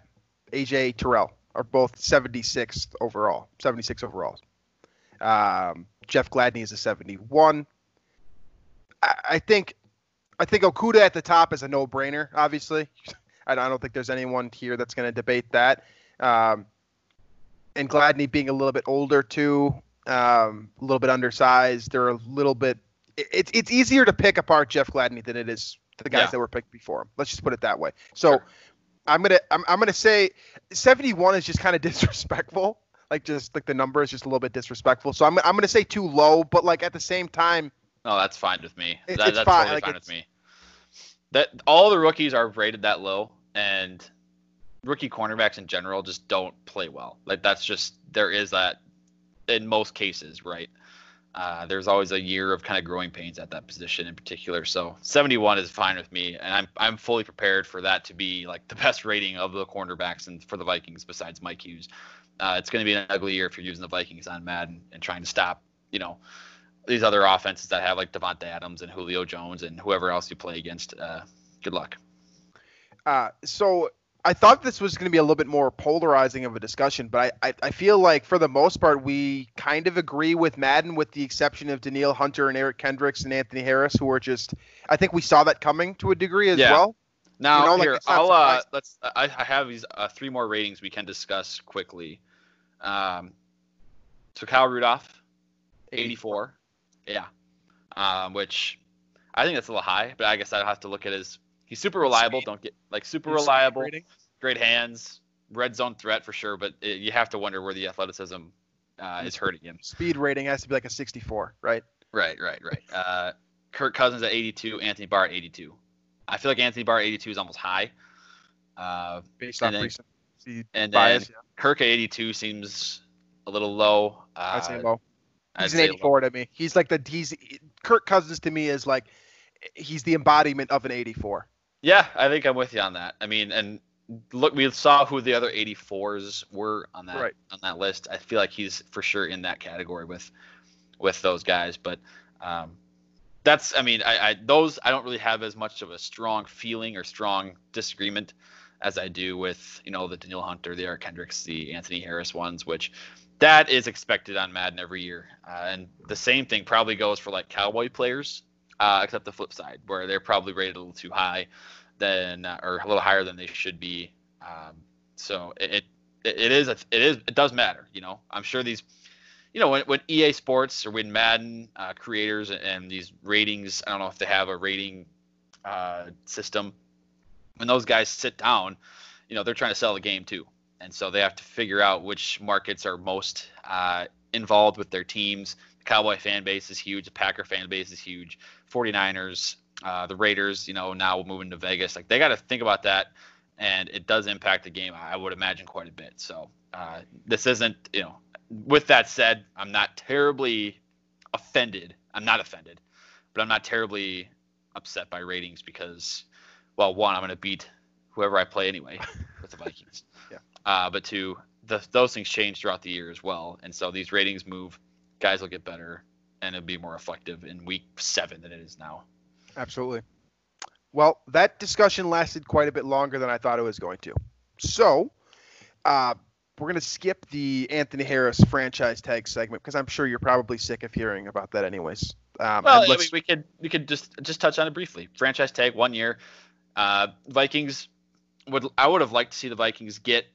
AJ Terrell, are both 76th overall, 76 overall. Um, Jeff Gladney is a 71. I, I, think I think Okudah at the top is a no-brainer. Obviously, I don't think there's anyone here that's going to debate that. Um, and Gladney being a little bit older too, um, a little bit undersized. They're a little bit. It's it's easier to pick apart Jeff Gladney than it is the guys yeah. that were picked before him. Let's just put it that way. So. Sure. I'm gonna I'm, I'm gonna say 71 is just kind of disrespectful like just like the number is just a little bit disrespectful. So I'm I'm gonna say too low, but like at the same time. No, that's fine with me. It, that, that's fine. totally like fine with me. That all the rookies are rated that low, and rookie cornerbacks in general just don't play well. Like that's just there is that in most cases, right? Uh, there's always a year of kind of growing pains at that position in particular. So 71 is fine with me, and I'm I'm fully prepared for that to be like the best rating of the cornerbacks and for the Vikings besides Mike Hughes uh, it's going to be an ugly year if you're using the Vikings on Madden and trying to stop, you know, these other offenses that have like Davante Adams and Julio Jones and whoever else you play against. Uh, good luck. Uh, so I thought this was going to be a little bit more polarizing of a discussion, but I, I, I, feel like for the most part we kind of agree with Madden, with the exception of Danielle Hunter and Eric Kendricks and Anthony Harris, who are just I think we saw that coming to a degree as yeah. well. Now you know, here, like I'll uh, let's. I, I have these uh, three more ratings we can discuss quickly. Um, so Kyle Rudolph, 84. Yeah. Um, which I think that's a little high, but I guess I have to look at his. He's super reliable. Don't get like super reliable. Great hands, red zone threat for sure, but it, you have to wonder where the athleticism uh, is hurting him. Speed rating has to be like a 64, right? Right, right, right. Uh, Kirk Cousins at 82, Anthony Barr at 82. I feel like Anthony Barr 82 is almost high. Uh, Based on recent and bias, then yeah. Kirk at 82 seems a little low. Uh, I'd say low. He's I'd an 84 low. to me. He's like the he's Kirk Cousins to me is like he's the embodiment of an 84. Yeah, I think I'm with you on that. I mean, and look, we saw who the other 84s were on that Right. on that list. I feel like he's for sure in that category with with those guys. But um, that's, I mean, I, I those I don't really have as much of a strong feeling or strong disagreement as I do with you know the Danielle Hunter, the Eric Kendricks, the Anthony Harris ones, which that is expected on Madden every year. Uh, and the same thing probably goes for like Cowboy players, uh, except the flip side, where they're probably rated a little too high, than uh, or a little higher than they should be. Um, so it, it it is it is it does matter. You know, I'm sure these, you know, when, when EA Sports or when Madden uh, creators and these ratings, I don't know if they have a rating uh, system. When those guys sit down, you know, they're trying to sell the game too, and so they have to figure out which markets are most uh, involved with their teams. Cowboy fan base is huge. The Packer fan base is huge. 49ers, uh, the Raiders, you know, now moving to Vegas. Like they got to think about that, and it does impact the game. I would imagine quite a bit. So uh, this isn't, you know. With that said, I'm not terribly offended. I'm not offended, but I'm not terribly upset by ratings because, well, one, I'm going to beat whoever I play anyway with the Vikings. Yeah. Uh, but two, the, those things change throughout the year as well, and so these ratings move. Guys will get better, and it'll be more effective in week seven than it is now. Absolutely. Well, that discussion lasted quite a bit longer than I thought it was going to. So, uh, we're going to skip the Anthony Harris franchise tag segment because I'm sure you're probably sick of hearing about that, anyways. Um, Well, I mean, we could we could just just touch on it briefly. Franchise tag one year. Uh, Vikings would I would have liked to see the Vikings get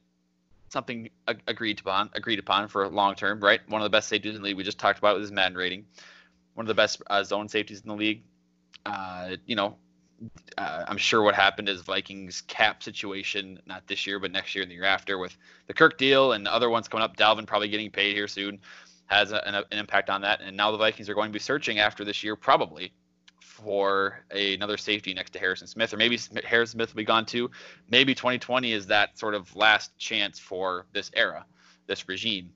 something agreed upon agreed upon for long term, right? One of the best safeties in the league. We just talked about with his Madden rating. One of the best uh, zone safeties in the league. Uh, you know, uh, I'm sure what happened is Vikings cap situation, not this year, but next year and the year after, with the Kirk deal and other ones coming up. Dalvin probably getting paid here soon has a, an, an impact on that. And now the Vikings are going to be searching after this year, probably for a, another safety next to Harrison Smith, or maybe Harrison Smith will be gone too. Maybe 2020 is that sort of last chance for this era, this regime,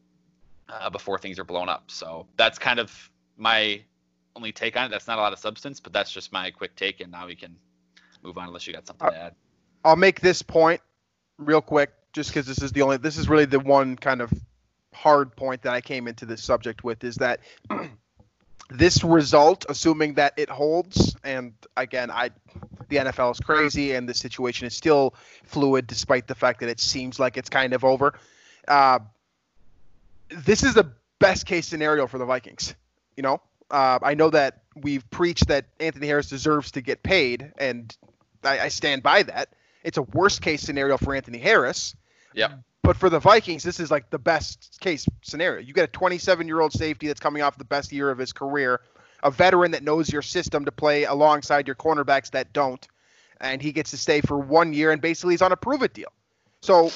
uh, before things are blown up. So that's kind of my only take on it. That's not a lot of substance, but that's just my quick take. And now we can move on unless you got something to add. I'll make this point real quick, just because this is the only, this is really the one kind of hard point that I came into this subject with is that this result, assuming that it holds, and again, I, the NFL is crazy, and the situation is still fluid, despite the fact that it seems like it's kind of over. Uh, this is the best case scenario for the Vikings. You know, uh, I know that we've preached that Anthony Harris deserves to get paid, and I, I stand by that. It's a worst case scenario for Anthony Harris. Yep. But for the Vikings, this is like the best case scenario. You get a 27 year old safety that's coming off the best year of his career, a veteran that knows your system to play alongside your cornerbacks that don't, and he gets to stay for one year and basically he's on a prove it deal. So,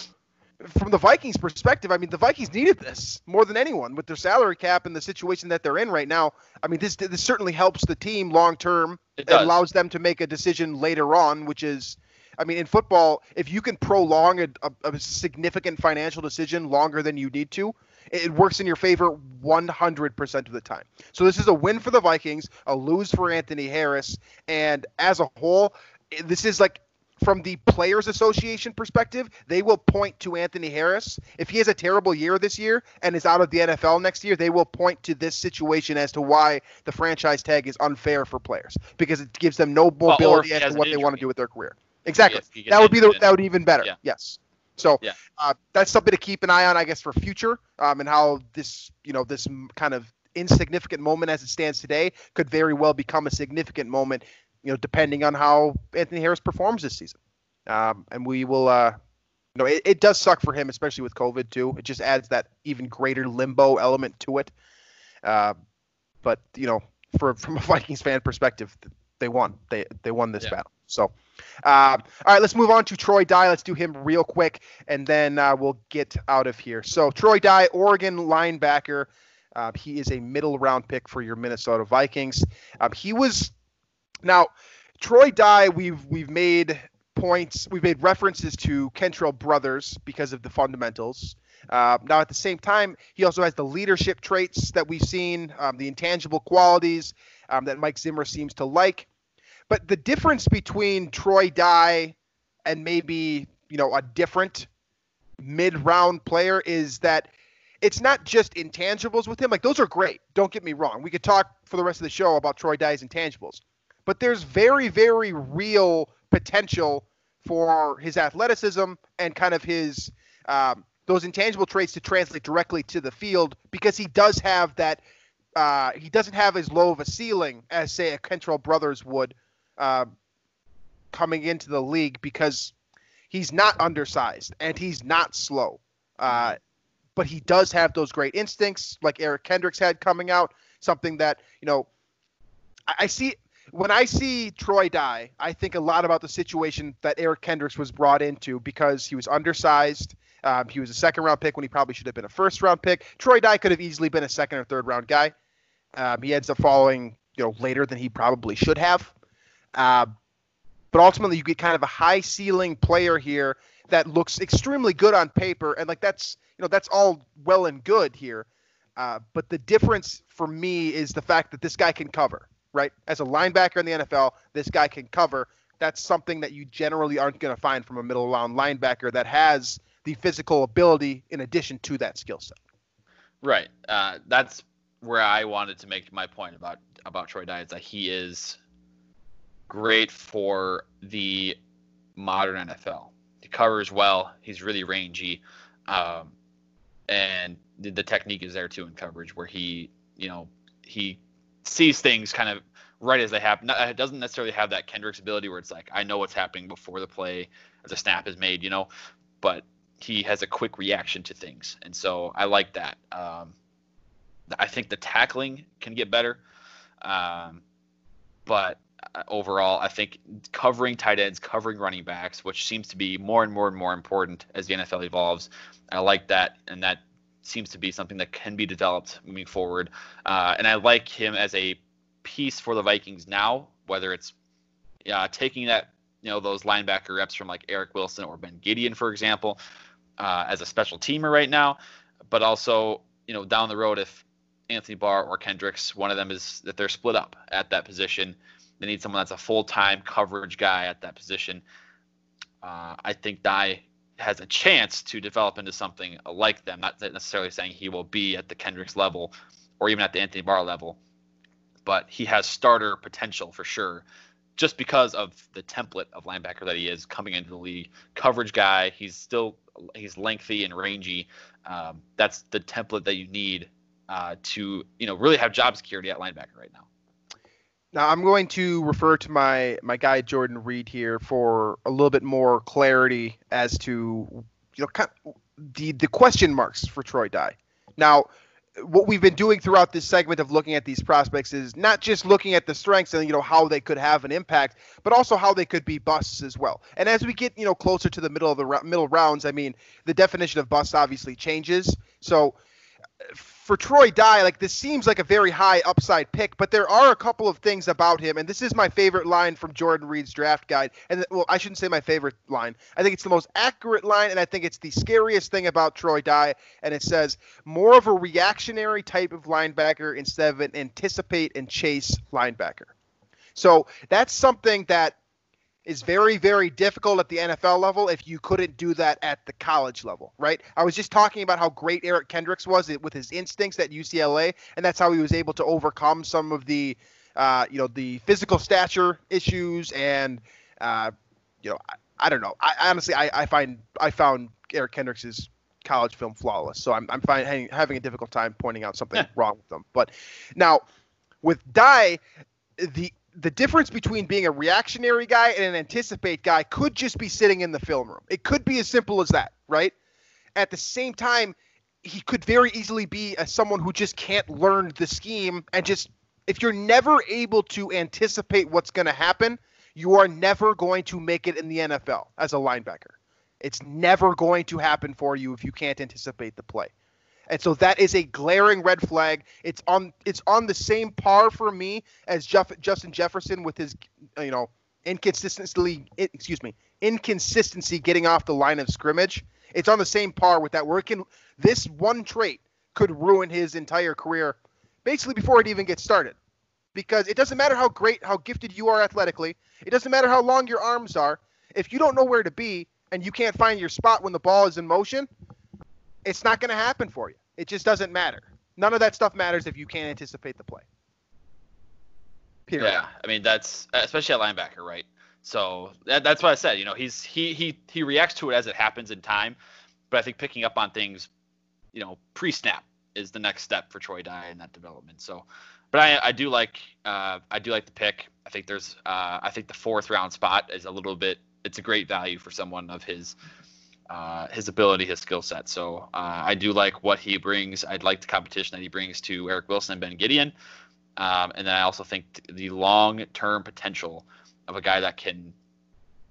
from the Vikings' perspective, I mean, the Vikings needed this more than anyone with their salary cap and the situation that they're in right now. I mean, this this certainly helps the team long term. It It allows them to make a decision later on, which is, I mean, in football, if you can prolong a, a, a significant financial decision longer than you need to, it works in your favor 100% of the time. So this is a win for the Vikings, a lose for Anthony Harris, and as a whole, this is like from the players association perspective, they will point to Anthony Harris. If he has a terrible year this year and is out of the NFL next year, they will point to this situation as to why the franchise tag is unfair for players because it gives them no mobility he as to what they want to do with their career. Exactly. If he gets That would be the that would be even better. Yeah. Yes. So Yeah. uh, that's something to keep an eye on, I guess, for future, um, and how this, you know, this kind of insignificant moment as it stands today could very well become a significant moment, you know, depending on how Anthony Harris performs this season. Um, and we will, uh, you know, it, it does suck for him, especially with COVID too. It just adds that even greater limbo element to it. Uh, but you know, for from a Vikings fan perspective, they won. They they won this Yeah. battle. So, uh, all right, let's move on to Troy Dye. Let's do him real quick, and then uh, we'll get out of here. So, Troy Dye, Oregon linebacker. Uh, he is a middle round pick for your Minnesota Vikings. Um, he was now Troy Dye. We've we've made points. We've made references to Kentrell Brothers because of the fundamentals. Uh, now, at the same time, he also has the leadership traits that we've seen, um, the intangible qualities um, that Mike Zimmer seems to like. But the difference between Troy Dye and maybe you know a different mid-round player is that it's not just intangibles with him. Like those are great. Don't get me wrong. We could talk for the rest of the show about Troy Dye's intangibles, but there's very, very real potential for his athleticism and kind of his um, those intangible traits to translate directly to the field because he does have that. Uh, he doesn't have as low of a ceiling as say a Kentrell Brothers would uh, coming into the league because he's not undersized and he's not slow. Uh, but he does have those great instincts, like Eric Kendricks had coming out. Something that you know, I, I see when I see Troy Dye. I think a lot about the situation that Eric Kendricks was brought into because he was undersized. Um, he was a second round pick when he probably should have been a first round pick. Troy Dye could have easily been a second or third round guy. Um, he ends up following you know later than he probably should have. Uh, but ultimately, you get kind of a high ceiling player here that looks extremely good on paper, and like that's you know that's all well and good here. Uh, but the difference for me is the fact that this guy can cover, right? As a linebacker in the NFL, this guy can cover. That's something that you generally aren't going to find from a middle round linebacker that has the physical ability in addition to that skill set. Right. Uh, that's where I wanted to make my point about about Troy Dye is that he is great for the modern NFL. He covers well. He's really rangy, um, and the, the technique is there too in coverage, where he, you know, he sees things kind of right as they happen. It doesn't necessarily have that Kendricks ability where it's like I know what's happening before the play, as a snap is made, you know, but he has a quick reaction to things, and so I like that. Um, I think the tackling can get better, um, but overall, I think covering tight ends, covering running backs, which seems to be more and more and more important as the NFL evolves. I like that, and that seems to be something that can be developed moving forward. Uh, and I like him as a piece for the Vikings now, whether it's uh, taking that you know those linebacker reps from like Eric Wilson or Ben Gedeon, for example, uh, as a special teamer right now, but also you know down the road if Anthony Barr or Kendricks, one of them is that they're split up at that position they need someone that's a full time coverage guy at that position. Uh, I think Dye has a chance to develop into something like them. Not necessarily saying he will be at the Kendricks level or even at the Anthony Barr level, but he has starter potential for sure. Just because of the template of linebacker that he is coming into the league, coverage guy. He's still he's lengthy and rangy. Um, that's the template that you need uh, to you know really have job security at linebacker right now. Now I'm going to refer to my my guy Jordan Reid here for a little bit more clarity as to you know kind of the the question marks for Troy Dye. Now, what we've been doing throughout this segment of looking at these prospects is not just looking at the strengths and you know how they could have an impact, but also how they could be busts as well. And as we get you know closer to the middle of the middle rounds, I mean the definition of bust obviously changes. So for Troy Dye, like this seems like a very high upside pick, but there are a couple of things about him, and this is my favorite line from Jordan Reid's draft guide. And well, I shouldn't say my favorite line. I think it's the most accurate line, and I think it's the scariest thing about Troy Dye. And it says more of a reactionary type of linebacker instead of an anticipate and chase linebacker. So that's something that is very, very difficult at the NFL level if you couldn't do that at the college level, right? I was just talking about how great Eric Kendricks was with his instincts at UCLA, and that's how he was able to overcome some of the, uh, you know, the physical stature issues and, uh, you know, I, I, don't know. I honestly, I, I find I found Eric Kendricks' college film flawless, so I'm I'm fine, having a difficult time pointing out something wrong with them. But now with Dye, the the difference between being a reactionary guy and an anticipate guy could just be sitting in the film room. It could be as simple as that, right? At the same time, he could very easily be a, someone who just can't learn the scheme and just if you're never able to anticipate what's going to happen, you are never going to make it in the NFL as a linebacker. It's never going to happen for you if you can't anticipate the play and so that is a glaring red flag. It's on it's on the same par for me as Jeff, Justin Jefferson with his you know inconsistency excuse me inconsistency getting off the line of scrimmage. It's on the same par with that. Where it can this one trait could ruin his entire career, basically before it even gets started. because it doesn't matter how great, how gifted you are athletically. It doesn't matter how long your arms are. If you don't know where to be and you can't find your spot when the ball is in motion, it's not going to happen for you. It just doesn't matter. None of that stuff matters if you can't anticipate the play. Period. Yeah, I mean that's especially at linebacker, right? So that, that's what I said. You know, he's he he he reacts to it as it happens in time, but I think picking up on things, you know, pre-snap is the next step for Troy Dye in that development. So, but I I do like uh, I do like the pick. I think there's uh, I think the fourth round spot is a little bit it's a great value for someone of his uh, his ability, his skill set. So uh, I do like what he brings. I'd like the competition that he brings to Eric Wilson and Ben Gedeon. Um, and then I also think the long term potential of a guy that can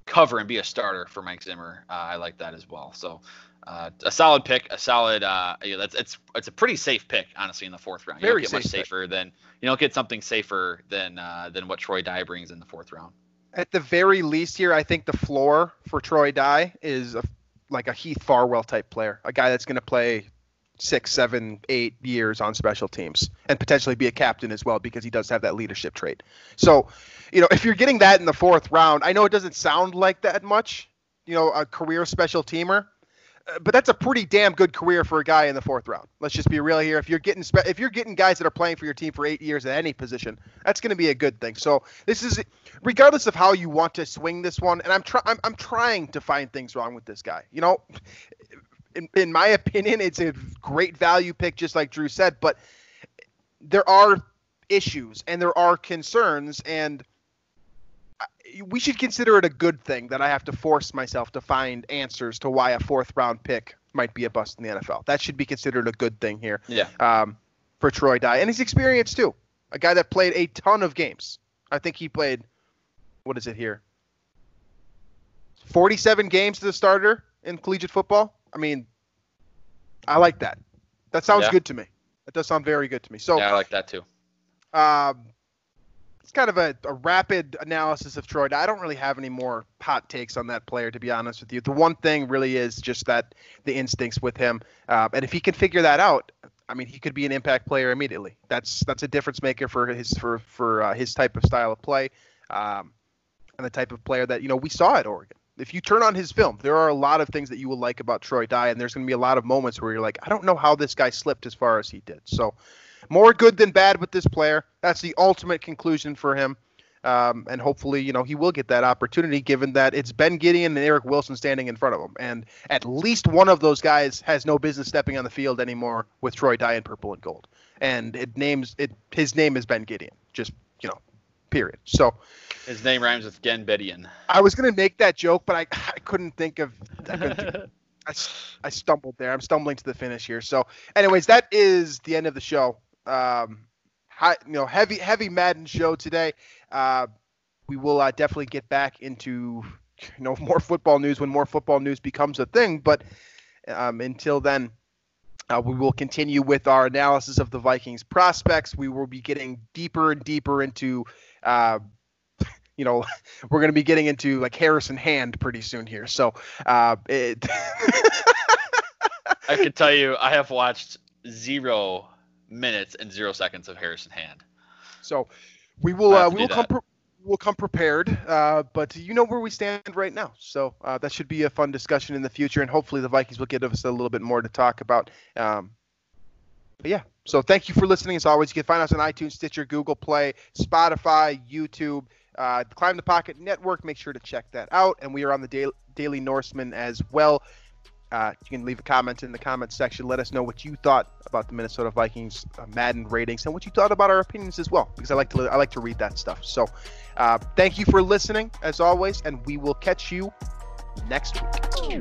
cover and be a starter for Mike Zimmer. Uh, I like that as well. So uh, a solid pick, a solid. Uh, yeah, that's it's it's a pretty safe pick, honestly, in the fourth round. You Very don't get much safer pick. than you don't get something safer than uh, than what Troy Dye brings in the fourth round. At the very least, here, I think the floor for Troy Dye is a, like a Heath Farwell type player, a guy that's going to play six, seven, eight years on special teams and potentially be a captain as well because he does have that leadership trait. So, you know, if you're getting that in the fourth round, I know it doesn't sound like that much, you know, a career special teamer, but that's a pretty damn good career for a guy in the fourth round. Let's just be real here. If you're getting spe- if you're getting guys that are playing for your team for eight years at any position, that's going to be a good thing. So this is regardless of how you want to swing this one, and I'm trying I'm, I'm trying to find things wrong with this guy. You know, in, in my opinion, it's a great value pick, just like Drew said. But there are issues and there are concerns, and we should consider it a good thing that I have to force myself to find answers to why a fourth round pick might be a bust in the NFL. That should be considered a good thing here. Yeah. Um, for Troy Dye and his experience too. A guy that played a ton of games. I think he played. What is it here? 47 games as a starter in collegiate football. I mean, I like that. That sounds yeah. good to me. That does sound very good to me. So yeah, I like that too. Um, it's kind of a, a rapid analysis of Troy. I don't really have any more hot takes on that player, to be honest with you. The one thing really is just that the instincts with him, uh, and if he can figure that out, I mean, he could be an impact player immediately. That's that's a difference maker for his for for uh, his type of style of play, um, and the type of player that you know we saw at Oregon if you turn on his film, there are a lot of things that you will like about Troy Dye, and there's going to be a lot of moments where you're like, I don't know how this guy slipped as far as he did. So, more good than bad with this player. That's the ultimate conclusion for him. Um, and hopefully, you know, he will get that opportunity given that it's Ben Gedeon and Eric Wilson standing in front of him. And at least one of those guys has no business stepping on the field anymore with Troy Dye in purple and gold. And it names it his name is Ben Gedeon. Just, you know, period. So his name rhymes with Gen Bedian. I was gonna make that joke, but I, I couldn't think of. I, couldn't I, I stumbled there. I'm stumbling to the finish here. So, anyways, that is the end of the show. Um, high, you know, heavy heavy Madden show today. Uh, we will uh, definitely get back into you know more football news when more football news becomes a thing. But um, until then. Uh, we will continue with our analysis of the Vikings prospects. We will be getting deeper and deeper into uh, you know, we're going to be getting into like Harrison Hand pretty soon here. So, uh, it. I can tell you, I have watched zero minutes and zero seconds of Harrison Hand. So, we will uh, we will come pre- we'll come prepared, uh, but you know where we stand right now. So uh, that should be a fun discussion in the future, and hopefully the Vikings will give us a little bit more to talk about. Um, but yeah, so thank you for listening. As always, you can find us on iTunes, Stitcher, Google Play, Spotify, YouTube. Uh, Climb the Pocket Network, make sure to check that out. And we are on the Daily, Daily Norseman as well. Uh, you can leave a comment in the comment section. Let us know what you thought about the Minnesota Vikings uh, Madden ratings and what you thought about our opinions as well, because I like to I like to read that stuff. So, uh, thank you for listening as always, and we will catch you next week.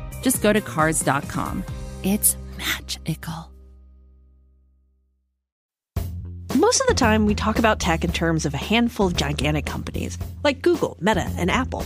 just go to Cars.com. It's magical. Most of the time, we talk about tech in terms of a handful of gigantic companies like Google, Meta, and Apple.